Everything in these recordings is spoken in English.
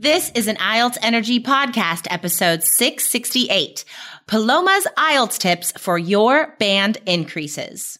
This is an IELTS Energy Podcast, episode 668 Paloma's IELTS tips for your band increases.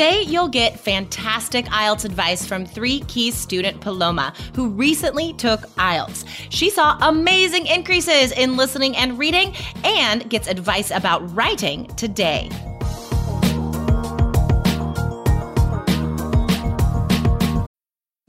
Today, you'll get fantastic IELTS advice from three Keys student Paloma, who recently took IELTS. She saw amazing increases in listening and reading and gets advice about writing today.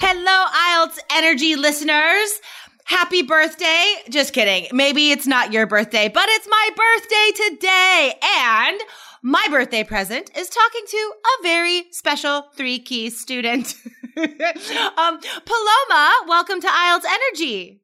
Hello, IELTS Energy listeners. Happy birthday. Just kidding. Maybe it's not your birthday, but it's my birthday today. And my birthday present is talking to a very special three key student. um, Paloma, welcome to IELTS Energy.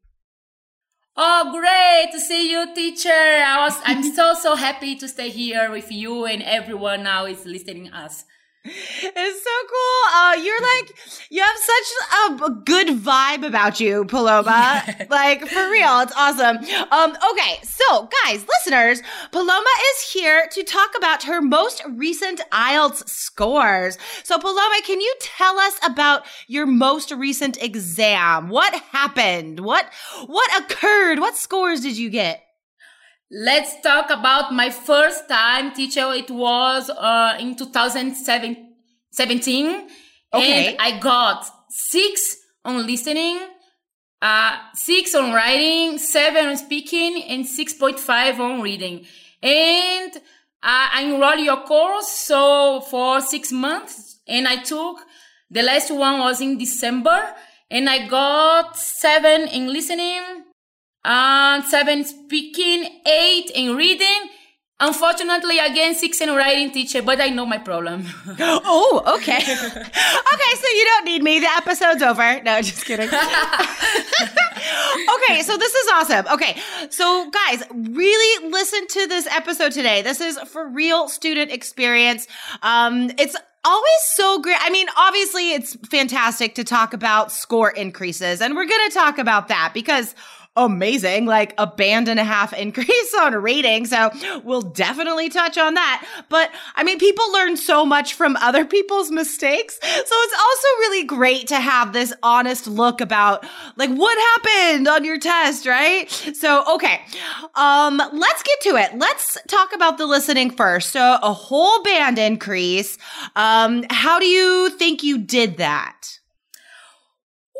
Oh, great to see you, teacher. I was, I'm so, so happy to stay here with you and everyone now is listening us. It's so cool. Uh, you're like, you have such a good vibe about you, Paloma. Like, for real. It's awesome. Um, okay. So, guys, listeners, Paloma is here to talk about her most recent IELTS scores. So, Paloma, can you tell us about your most recent exam? What happened? What, what occurred? What scores did you get? Let's talk about my first time teacher. It was uh, in 2017. Okay. And I got six on listening, uh, six on writing, seven on speaking, and 6.5 on reading. And uh, I enrolled your course so for six months and I took the last one was in December and I got seven in listening, and seven speaking, eight in reading. Unfortunately, again, six in writing teacher, but I know my problem. Oh, okay. okay, so you don't need me. The episode's over. No, just kidding. okay, so this is awesome. Okay, so guys, really listen to this episode today. This is for real student experience. Um, it's always so great. I mean, obviously, it's fantastic to talk about score increases, and we're going to talk about that because amazing, like a band and a half increase on rating. So we'll definitely touch on that. But I mean, people learn so much from other people's mistakes. So it's also really great to have this honest look about like what happened on your test, right? So, okay. Um, let's get to it. Let's talk about the listening first. So a whole band increase. Um, how do you think you did that?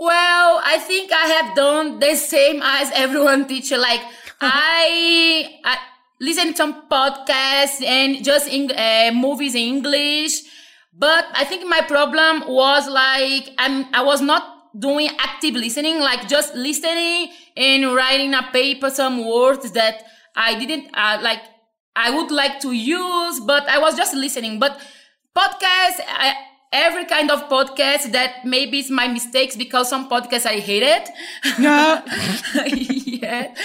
Well, I think I have done the same as everyone teacher. Like I, I listen to some podcasts and just in, uh, movies in English. But I think my problem was like I'm, I was not doing active listening, like just listening and writing a paper, some words that I didn't uh, like. I would like to use, but I was just listening. But podcasts, I, every kind of podcast that maybe it's my mistakes because some podcasts I hated. No. yeah.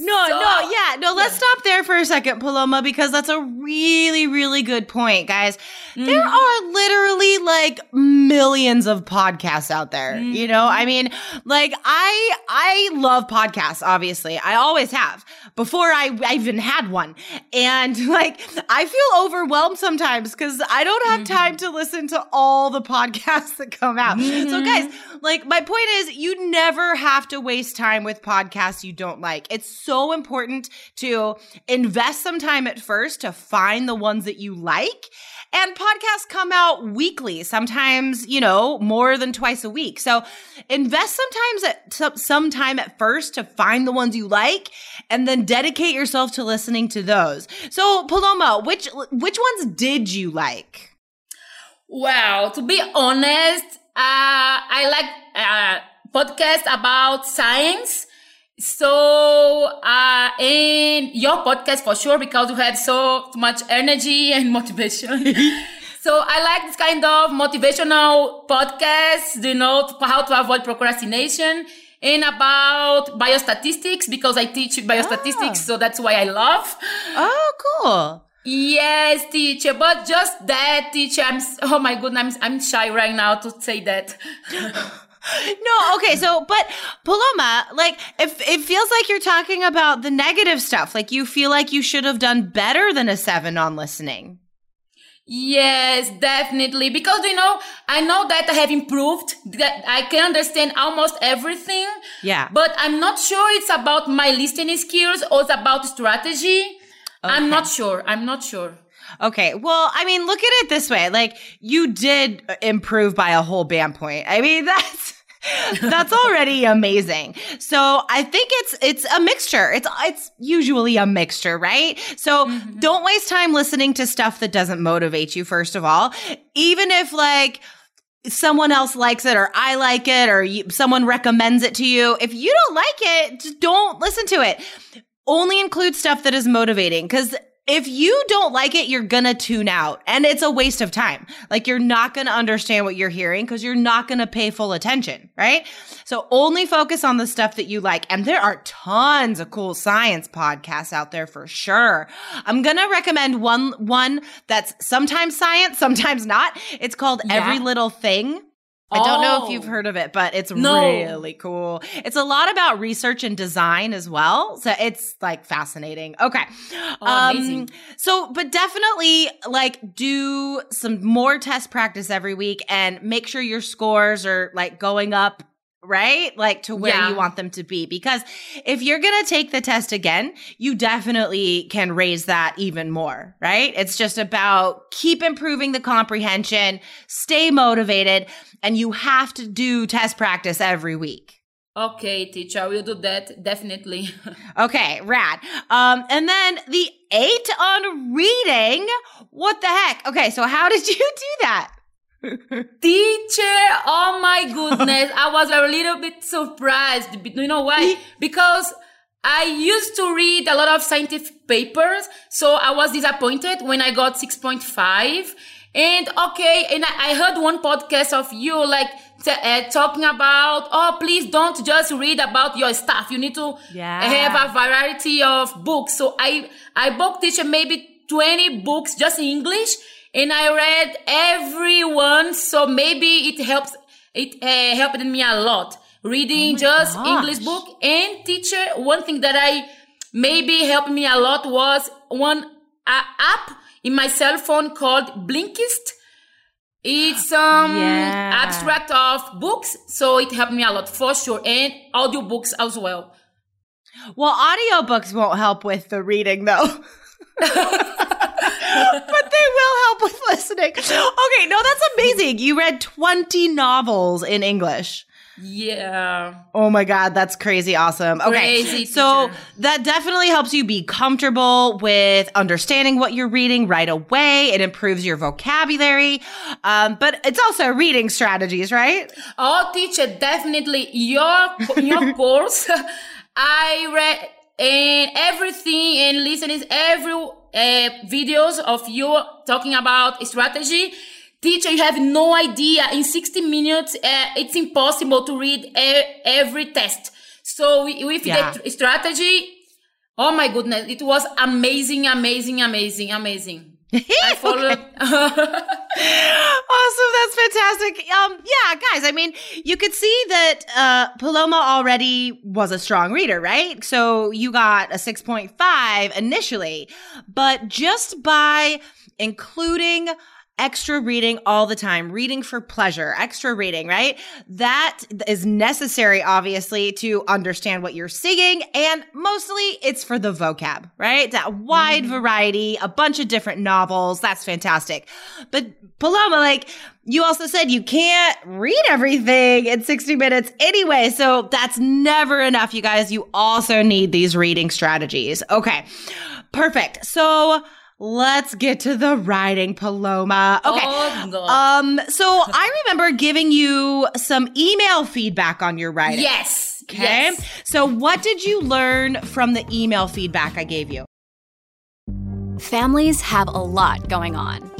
No, So- no, yeah, no, let's stop there for a second, Paloma, because that's a really, really good point, guys. There mm-hmm. are literally like millions of podcasts out there. You know, I mean, like I I love podcasts, obviously. I always have before I, I even had one. And like I feel overwhelmed sometimes because I don't have mm-hmm. time to listen to all the podcasts that come out. So mm-hmm. guys, like my point is you never have to waste time with podcasts you don't like. It's so important to invest some time at first to find the ones that you like. And podcasts come out weekly, sometimes, you know, more than twice a week. So invest sometimes at some time at first to find the ones you like and then dedicate yourself to listening to those. So Paloma, which which ones did you like? Well, to be honest, uh, I like uh, podcasts about science. So, uh, in your podcast for sure, because you have so much energy and motivation. so I like this kind of motivational podcasts, you know, how to avoid procrastination and about biostatistics because I teach biostatistics. Oh. So that's why I love. Oh, cool. Yes, teacher, but just that, teacher. I'm, oh my goodness, I'm, I'm shy right now to say that. no, okay, so but Paloma, like if it feels like you're talking about the negative stuff, like you feel like you should have done better than a seven on listening. Yes, definitely. Because you know, I know that I have improved, that I can understand almost everything. Yeah. But I'm not sure it's about my listening skills or it's about strategy. Okay. I'm not sure. I'm not sure. Okay. Well, I mean, look at it this way. Like you did improve by a whole band point. I mean, that's that's already amazing. So I think it's it's a mixture. It's it's usually a mixture, right? So mm-hmm. don't waste time listening to stuff that doesn't motivate you first of all. Even if like someone else likes it or I like it or you, someone recommends it to you, if you don't like it, just don't listen to it. Only include stuff that is motivating cuz if you don't like it, you're gonna tune out and it's a waste of time. Like you're not gonna understand what you're hearing because you're not gonna pay full attention, right? So only focus on the stuff that you like. And there are tons of cool science podcasts out there for sure. I'm gonna recommend one, one that's sometimes science, sometimes not. It's called yeah. Every Little Thing. I don't know if you've oh. heard of it, but it's no. really cool. It's a lot about research and design as well. So it's like fascinating. Okay. Oh, um. So, but definitely like do some more test practice every week and make sure your scores are like going up right? Like to where yeah. you want them to be. Because if you're going to take the test again, you definitely can raise that even more, right? It's just about keep improving the comprehension, stay motivated and you have to do test practice every week. Okay, teacher, we'll do that definitely. okay, rad. Um, and then the eight on reading. What the heck? Okay, so how did you do that? Teacher, oh my goodness, I was a little bit surprised. You know why? Because I used to read a lot of scientific papers, so I was disappointed when I got 6.5. And okay, and I, I heard one podcast of you like t- uh, talking about, oh, please don't just read about your stuff. You need to yeah. have a variety of books. So I, I book teacher maybe 20 books just in English and I read every one. So maybe it helps, it uh, helped me a lot reading oh just gosh. English book and teacher. One thing that I maybe helped me a lot was one uh, app in my cell phone called Blinkist. It's um yeah. abstract of books, so it helped me a lot for sure, and audiobooks as well. Well, audiobooks won't help with the reading though. but they will help with listening. Okay, no, that's amazing. You read 20 novels in English. Yeah. Oh my God, that's crazy awesome. Okay. Crazy so that definitely helps you be comfortable with understanding what you're reading right away. It improves your vocabulary. Um, but it's also reading strategies, right? Oh, teacher, definitely. Your, your course, I read and everything and listening every uh, videos of you talking about strategy Teacher, you have no idea. In 60 minutes, uh, it's impossible to read every test. So with yeah. the strategy, oh my goodness, it was amazing, amazing, amazing, amazing. I followed. awesome, that's fantastic. Um, yeah, guys, I mean, you could see that uh, Paloma already was a strong reader, right? So you got a six point five initially, but just by including extra reading all the time, reading for pleasure, extra reading, right? That is necessary, obviously, to understand what you're seeing. And mostly it's for the vocab, right? That wide mm. variety, a bunch of different novels. That's fantastic. But Paloma, like, you also said you can't read everything in 60 minutes anyway. So that's never enough, you guys. You also need these reading strategies. Okay. Perfect. So let's get to the writing, Paloma. Okay. Oh, um, so I remember giving you some email feedback on your writing. Yes. Okay. Yes. So what did you learn from the email feedback I gave you? Families have a lot going on.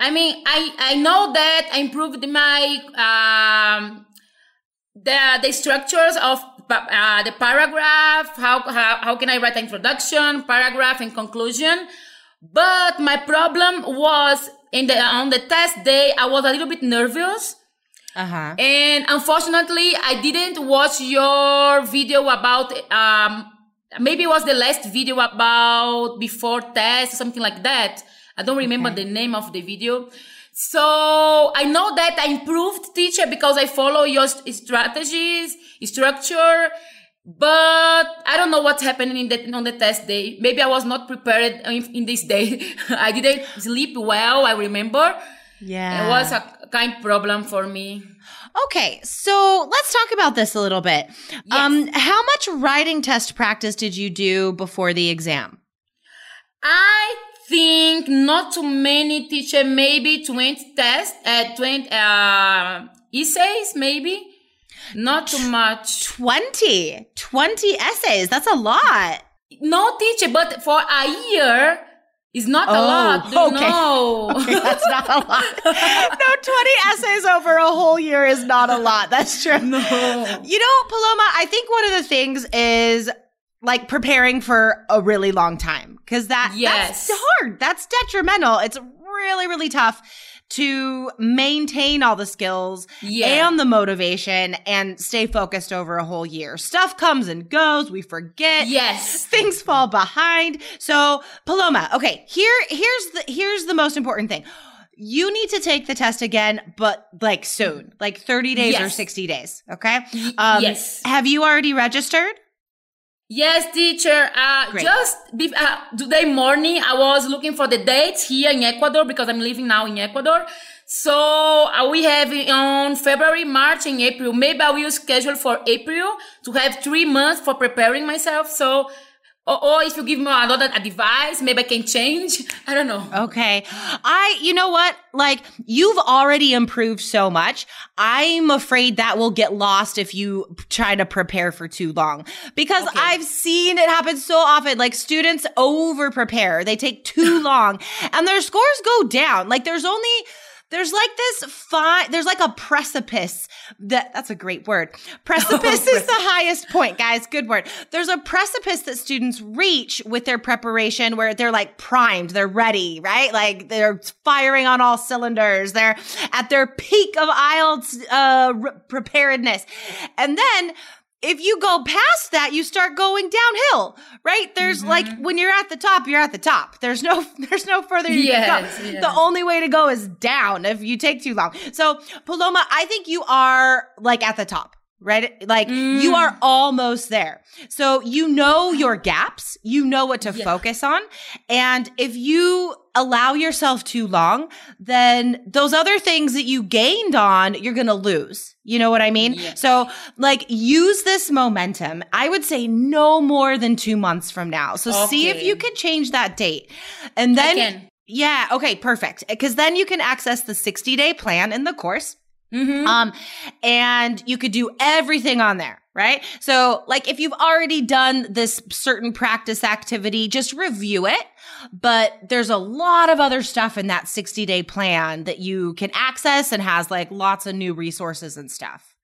I mean, I, I know that I improved my, um, the, the structures of uh, the paragraph. How, how, how can I write an introduction, paragraph and conclusion? But my problem was in the, on the test day, I was a little bit nervous. Uh-huh. And unfortunately, I didn't watch your video about, um, maybe it was the last video about before test, something like that. I don't remember okay. the name of the video. So I know that I improved teacher because I follow your strategies, structure, but I don't know what's happening in the, on the test day. Maybe I was not prepared in, in this day. I didn't sleep well. I remember. Yeah. It was a kind problem for me. Okay, so let's talk about this a little bit. Yes. Um, how much writing test practice did you do before the exam? I think not too many teacher, maybe 20 tests, uh, 20, uh, essays, maybe. Not too much. 20, 20 essays. That's a lot. No teacher, but for a year, it's not oh, a lot. okay. No. okay, that's not a lot. no, 20 essays over a whole year is not a lot. That's true. No. You know, Paloma, I think one of the things is like preparing for a really long time because that yes. that's hard. That's detrimental. It's really really tough to maintain all the skills yeah. and the motivation and stay focused over a whole year. Stuff comes and goes, we forget. Yes. Things fall behind. So, Paloma, okay, here here's the here's the most important thing. You need to take the test again, but like soon, like 30 days yes. or 60 days. Okay. Um, yes. Have you already registered? Yes, teacher. Uh, just be, uh, today morning, I was looking for the dates here in Ecuador because I'm living now in Ecuador. So uh, we have on February, March, and April. Maybe I will schedule for April to have three months for preparing myself. So or, or if you give me another advice, maybe I can change. I don't know. Okay. I, you know what? Like, you've already improved so much. I'm afraid that will get lost if you try to prepare for too long because okay. I've seen it happen so often. Like, students over prepare, they take too long and their scores go down. Like, there's only, there's like this fine, there's like a precipice that, that's a great word. Precipice is the highest point, guys. Good word. There's a precipice that students reach with their preparation where they're like primed, they're ready, right? Like they're firing on all cylinders. They're at their peak of IELTS, uh, preparedness. And then if you go past that, you start going downhill, right? There's mm-hmm. like when you're at the top, you're at the top. There's no, there's no further you yes, can go. Yes. The only way to go is down if you take too long. So Paloma, I think you are like at the top right? Like mm. you are almost there. So you know your gaps, you know what to yeah. focus on. And if you allow yourself too long, then those other things that you gained on, you're going to lose. You know what I mean? Yeah. So like use this momentum. I would say no more than two months from now. So okay. see if you can change that date. And then, yeah, okay, perfect. Cause then you can access the 60 day plan in the course Mm-hmm. Um, and you could do everything on there, right? So like if you've already done this certain practice activity, just review it. But there's a lot of other stuff in that 60 day plan that you can access and has like lots of new resources and stuff.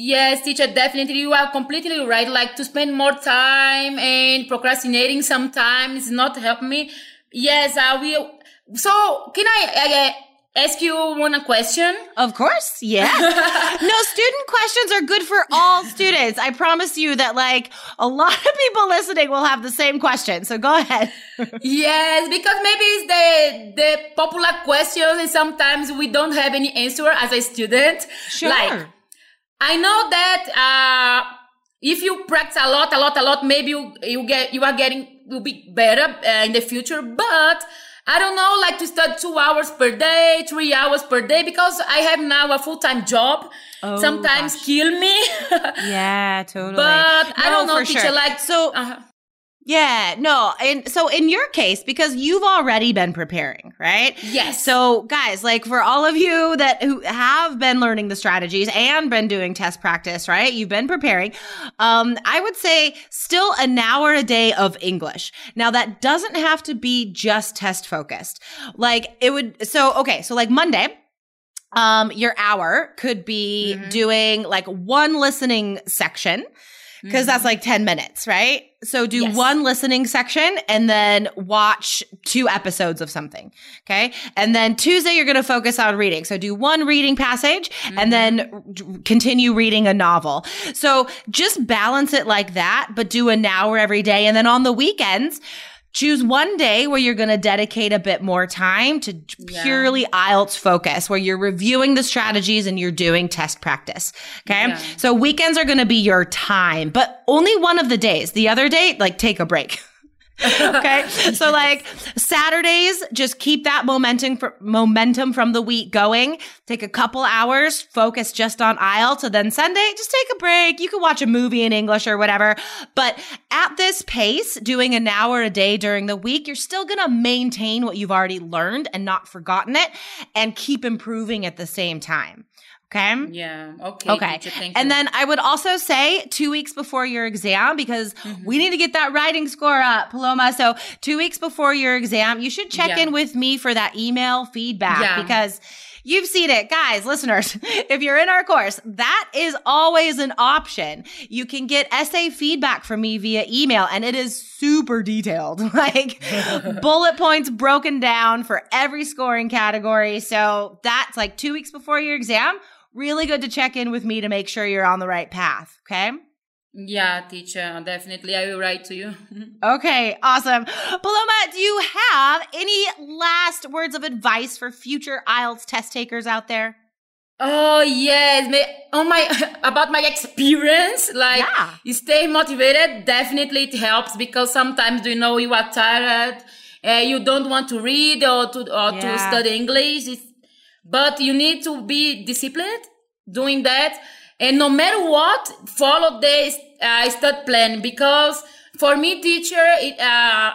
Yes, teacher, definitely. You are completely right. Like to spend more time and procrastinating sometimes not help me. Yes, I will. So can I, uh, ask you one a question? Of course. Yeah. no, student questions are good for all students. I promise you that like a lot of people listening will have the same question. So go ahead. yes, because maybe it's the the popular question, and sometimes we don't have any answer as a student. Sure. Like I know that uh if you practice a lot, a lot, a lot, maybe you you get you are getting will be better uh, in the future, but I don't know, like to study two hours per day, three hours per day, because I have now a full time job. Oh, Sometimes gosh. kill me. yeah, totally. But no, I don't know, teacher. Sure. Like so. Uh-huh. Yeah, no. And so in your case, because you've already been preparing, right? Yes. So guys, like for all of you that who have been learning the strategies and been doing test practice, right? You've been preparing. Um, I would say still an hour a day of English. Now that doesn't have to be just test focused. Like it would, so, okay. So like Monday, um, your hour could be mm-hmm. doing like one listening section because mm-hmm. that's like 10 minutes, right? So do yes. one listening section and then watch two episodes of something. Okay. And then Tuesday, you're going to focus on reading. So do one reading passage mm-hmm. and then continue reading a novel. So just balance it like that, but do an hour every day. And then on the weekends, Choose one day where you're going to dedicate a bit more time to purely yeah. IELTS focus, where you're reviewing the strategies and you're doing test practice. Okay. Yeah. So weekends are going to be your time, but only one of the days. The other day, like take a break. okay. So like Saturdays, just keep that momentum for, momentum from the week going. Take a couple hours, focus just on IELTS. So then Sunday, just take a break. You can watch a movie in English or whatever. But at this pace, doing an hour a day during the week, you're still going to maintain what you've already learned and not forgotten it and keep improving at the same time. Okay. Yeah. Okay. Okay. And then I would also say two weeks before your exam because mm-hmm. we need to get that writing score up, Paloma. So two weeks before your exam, you should check yeah. in with me for that email feedback yeah. because You've seen it. Guys, listeners, if you're in our course, that is always an option. You can get essay feedback from me via email and it is super detailed, like bullet points broken down for every scoring category. So that's like two weeks before your exam really good to check in with me to make sure you're on the right path. Okay. Yeah, teacher, definitely. I will write to you. okay, awesome. Paloma, do you have any last words of advice for future IELTS test takers out there? Oh yes, oh my about my experience. Like, yeah. you stay motivated. Definitely, it helps because sometimes you know you are tired, uh, you don't want to read or to or yeah. to study English. It's but you need to be disciplined doing that. And no matter what, follow the uh, study plan because for me, teacher, it, uh,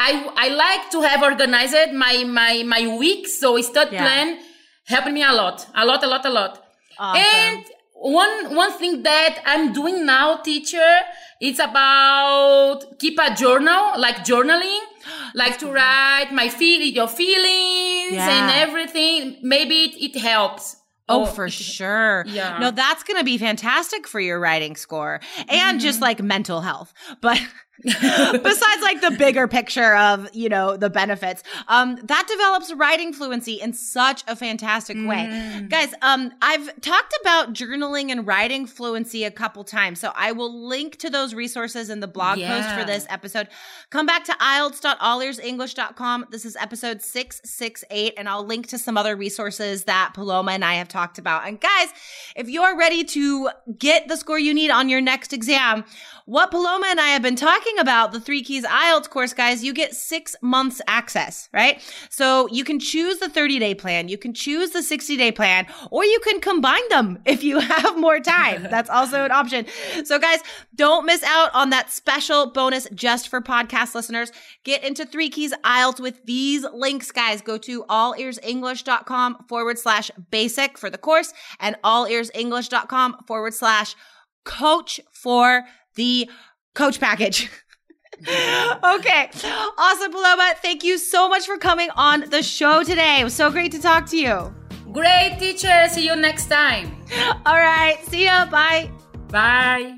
I, I like to have organized my, my, my week. So study yeah. plan helped me a lot, a lot, a lot, a lot. Awesome. And one, one thing that I'm doing now, teacher, it's about keep a journal, like journaling like to write my feel your feelings yeah. and everything. Maybe it, it helps. Oh, for sure. Yeah. No, that's going to be fantastic for your writing score and mm-hmm. just like mental health. But besides like the bigger picture of you know the benefits. Um that develops writing fluency in such a fantastic way. Mm. guys um i've talked about journaling and writing fluency a couple times so i will link to those resources in the blog yeah. post for this episode. Come back to ielts.allearsenglish.com this is episode 668 and i'll link to some other resources that paloma and i have talked about. And guys if you're ready to get the score you need on your next exam what paloma and i have been talking talking about the Three Keys IELTS course, guys, you get six months access, right? So you can choose the 30 day plan, you can choose the 60 day plan, or you can combine them if you have more time. That's also an option. So, guys, don't miss out on that special bonus just for podcast listeners. Get into Three Keys IELTS with these links, guys. Go to allearsenglish.com forward slash basic for the course and allearsenglish.com forward slash coach for the coach package. okay. Awesome, Paloma. Thank you so much for coming on the show today. It was so great to talk to you. Great teacher. See you next time. All right. See ya. Bye. Bye.